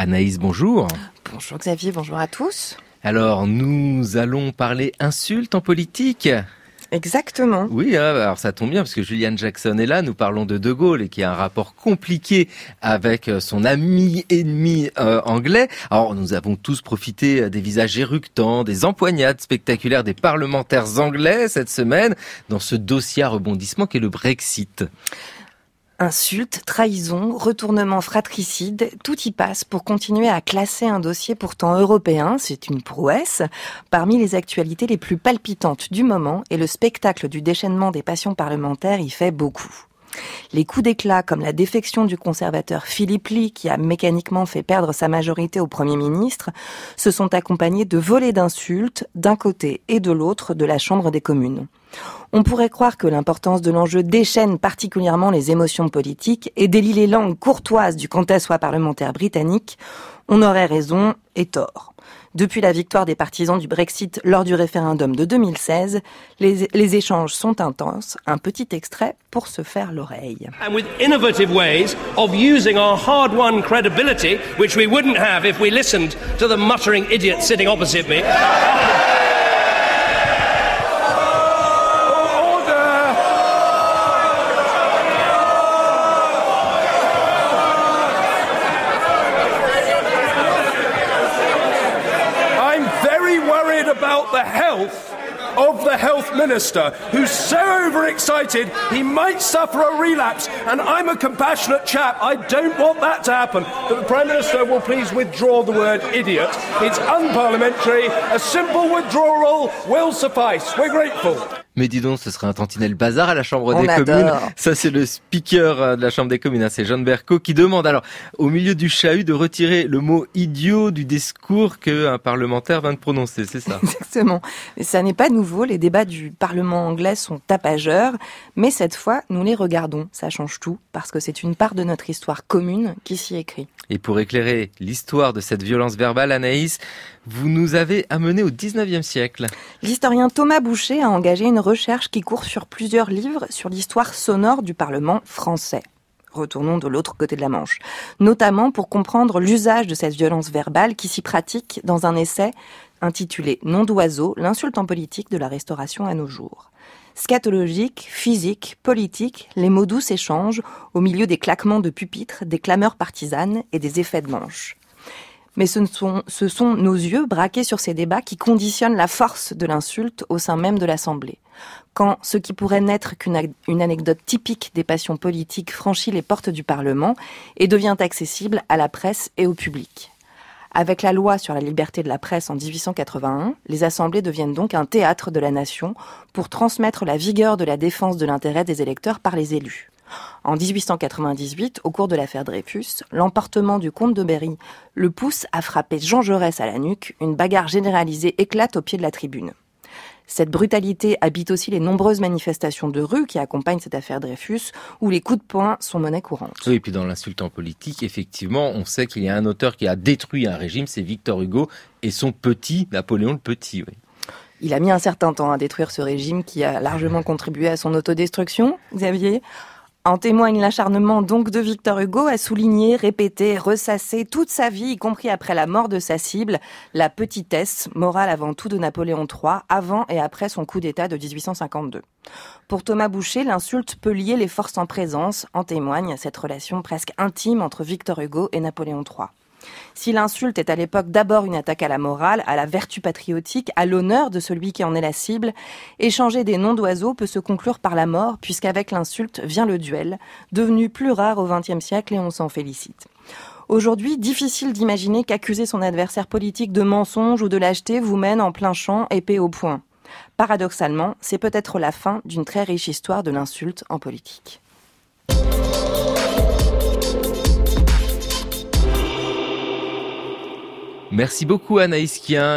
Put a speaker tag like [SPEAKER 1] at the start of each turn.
[SPEAKER 1] Anaïs, bonjour.
[SPEAKER 2] Bonjour Xavier, bonjour à tous.
[SPEAKER 1] Alors, nous allons parler insultes en politique.
[SPEAKER 2] Exactement.
[SPEAKER 1] Oui, hein, alors ça tombe bien parce que Julian Jackson est là. Nous parlons de De Gaulle et qui a un rapport compliqué avec euh, son ami ennemi euh, anglais. Alors nous avons tous profité euh, des visages éructants, des empoignades spectaculaires des parlementaires anglais cette semaine dans ce dossier à rebondissement qu'est le Brexit.
[SPEAKER 2] Insultes, trahison, retournement fratricide, tout y passe pour continuer à classer un dossier pourtant européen, c'est une prouesse, parmi les actualités les plus palpitantes du moment et le spectacle du déchaînement des passions parlementaires y fait beaucoup. Les coups d'éclat comme la défection du conservateur Philippe Lee qui a mécaniquement fait perdre sa majorité au Premier ministre se sont accompagnés de volées d'insultes d'un côté et de l'autre de la Chambre des communes. On pourrait croire que l'importance de l'enjeu déchaîne particulièrement les émotions politiques et délie les langues courtoises du soi parlementaire britannique. On aurait raison et tort. Depuis la victoire des partisans du Brexit lors du référendum de 2016, les, les échanges sont intenses. Un petit extrait pour se faire l'oreille.
[SPEAKER 3] And with innovative ways of using our hard-won credibility, which we wouldn't have if we listened to the muttering idiot sitting opposite me. About the health of the health minister, who's so overexcited he might suffer a relapse. And I'm a compassionate chap. I don't want that to happen. But the Prime Minister will please withdraw the word idiot. It's unparliamentary. A simple withdrawal will suffice. We're grateful.
[SPEAKER 1] Mais dis donc, ce serait un tantinel bazar à la Chambre
[SPEAKER 2] On
[SPEAKER 1] des
[SPEAKER 2] adore.
[SPEAKER 1] communes. Ça, c'est le speaker euh, de la Chambre des communes, hein, c'est Jean Berco, qui demande alors, au milieu du chahut, de retirer le mot idiot du discours qu'un parlementaire vient de prononcer, c'est ça?
[SPEAKER 2] Exactement. Et ça n'est pas nouveau, les débats du Parlement anglais sont tapageurs, mais cette fois, nous les regardons. Ça change tout, parce que c'est une part de notre histoire commune qui s'y écrit.
[SPEAKER 1] Et pour éclairer l'histoire de cette violence verbale, Anaïs, vous nous avez amené au 19e siècle.
[SPEAKER 2] L'historien Thomas Boucher a engagé une recherche qui court sur plusieurs livres sur l'histoire sonore du Parlement français. Retournons de l'autre côté de la Manche. Notamment pour comprendre l'usage de cette violence verbale qui s'y pratique dans un essai intitulé Nom d'oiseau, l'insulte en politique de la restauration à nos jours. Scatologique, physique, politique, les mots doux s'échangent au milieu des claquements de pupitres, des clameurs partisanes et des effets de manche. Mais ce sont, nos yeux braqués sur ces débats qui conditionnent la force de l'insulte au sein même de l'Assemblée. Quand ce qui pourrait n'être qu'une anecdote typique des passions politiques franchit les portes du Parlement et devient accessible à la presse et au public. Avec la loi sur la liberté de la presse en 1881, les assemblées deviennent donc un théâtre de la nation pour transmettre la vigueur de la défense de l'intérêt des électeurs par les élus. En 1898, au cours de l'affaire Dreyfus, l'emportement du comte de Berry le pousse à frapper Jean Jaurès à la nuque. Une bagarre généralisée éclate au pied de la tribune. Cette brutalité habite aussi les nombreuses manifestations de rue qui accompagnent cette affaire Dreyfus, où les coups de poing sont monnaie courante.
[SPEAKER 1] Oui, et puis dans l'insulte en politique, effectivement, on sait qu'il y a un auteur qui a détruit un régime, c'est Victor Hugo, et son petit, Napoléon le Petit. Oui.
[SPEAKER 2] Il a mis un certain temps à détruire ce régime qui a largement contribué à son autodestruction, Xavier? En témoigne l'acharnement donc de Victor Hugo à souligner, répéter, ressasser toute sa vie, y compris après la mort de sa cible, la petitesse, morale avant tout de Napoléon III, avant et après son coup d'État de 1852. Pour Thomas Boucher, l'insulte peut lier les forces en présence, en témoigne cette relation presque intime entre Victor Hugo et Napoléon III. Si l'insulte est à l'époque d'abord une attaque à la morale, à la vertu patriotique, à l'honneur de celui qui en est la cible, échanger des noms d'oiseaux peut se conclure par la mort, puisqu'avec l'insulte vient le duel, devenu plus rare au XXe siècle et on s'en félicite. Aujourd'hui, difficile d'imaginer qu'accuser son adversaire politique de mensonge ou de lâcheté vous mène en plein champ, épée au poing. Paradoxalement, c'est peut-être la fin d'une très riche histoire de l'insulte en politique.
[SPEAKER 1] Merci beaucoup Anaïs Kien.